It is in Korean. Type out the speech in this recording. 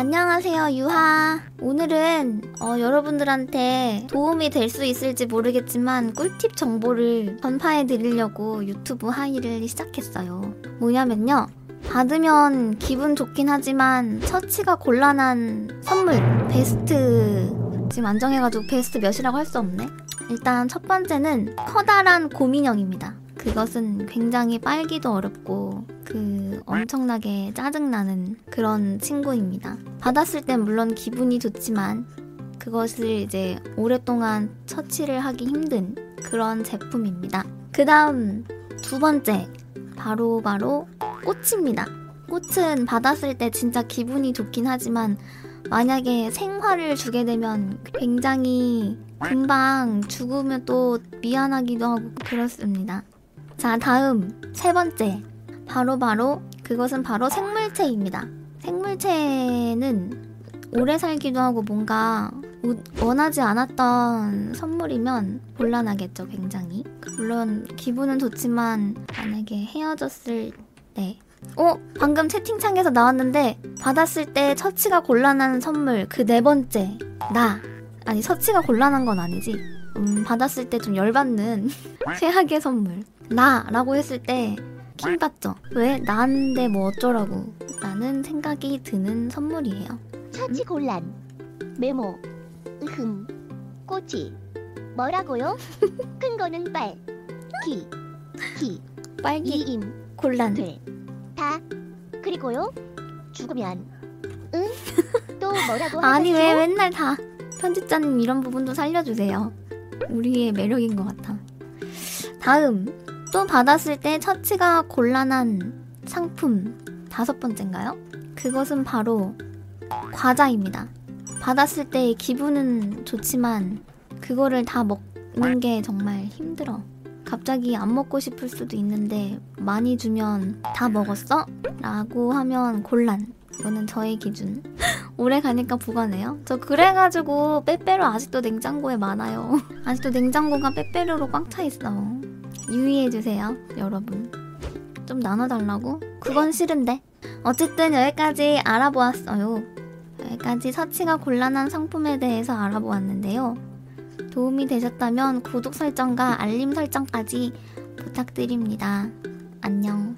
안녕하세요, 유하. 오늘은 어, 여러분들한테 도움이 될 수 있을지 모르겠지만 꿀팁 정보를 전파해 드리려고 유튜브 하이를 시작했어요. 뭐냐면요. 받으면 기분 좋긴 하지만 처치가 곤란한 선물 베스트 지금 안 정해가지고 베스트 몇이라고 할 수 없네. 일단 첫 번째는 커다란 곰인형입니다. 그것은 굉장히 빨기도 어렵고 그 엄청나게 짜증나는 그런 친구입니다. 받았을 땐 물론 기분이 좋지만 그것을 이제 오랫동안 처치를 하기 힘든 그런 제품입니다. 그 다음 두 번째 바로 바로 꽃입니다. 꽃은 받았을 때 진짜 기분이 좋긴 하지만 만약에 생화를 주게 되면 굉장히 금방 죽으면 또 미안하기도 하고 그렇습니다. 자, 다음 세 번째. 바로 바로 그것은 바로 생물체입니다. 생물체는 오래 살기도 하고 뭔가 원하지 않았던 선물이면 곤란하겠죠, 굉장히. 물론 기분은 좋지만 만약에 헤어졌을 때 어? 방금 채팅창에서 나왔는데 받았을 때 처치가 곤란한 선물 그 네 번째 나 아니 처치가 곤란한 건 아니지 음 받았을 때 좀 열받는 최악의 선물 나 라고 했을 때 킹받죠. 왜? 나인데 뭐 어쩌라고. 라는 생각이 드는 선물이에요. 처치 곤란. 메모. 으흠. 꼬치 뭐라고요? 큰 거는 빨. 기, 기, 빨기 이임, 곤란. 돼, 다. 그리고요? 죽으면. 응? 또 뭐라고 아니 왜 하셨죠? 맨날 다 편집자님 이런 부분도 살려주세요. 우리의 매력인 것 같아. 다음 또 받았을 때 처치가 곤란한 상품 다섯 번째인가요? 그것은 바로 과자입니다. 받았을 때 기분은 좋지만 그거를 다 먹는 게 정말 힘들어. 갑자기 안 먹고 싶을 수도 있는데 많이 주면 다 먹었어? 라고 하면 곤란. 이거는 저의 기준. 오래 가니까 부가네요. 저 그래가지고 빼빼로 아직도 냉장고에 많아요. 아직도 냉장고가 빼빼로로 꽉 차 있어. 유의해주세요, 여러분. 좀 나눠달라고? 그건 싫은데. 어쨌든 여기까지 알아보았어요. 여기까지 서치가 곤란한 상품에 대해서 알아보았는데요. 도움이 되셨다면 구독 설정과 알림 설정까지 부탁드립니다. 안녕.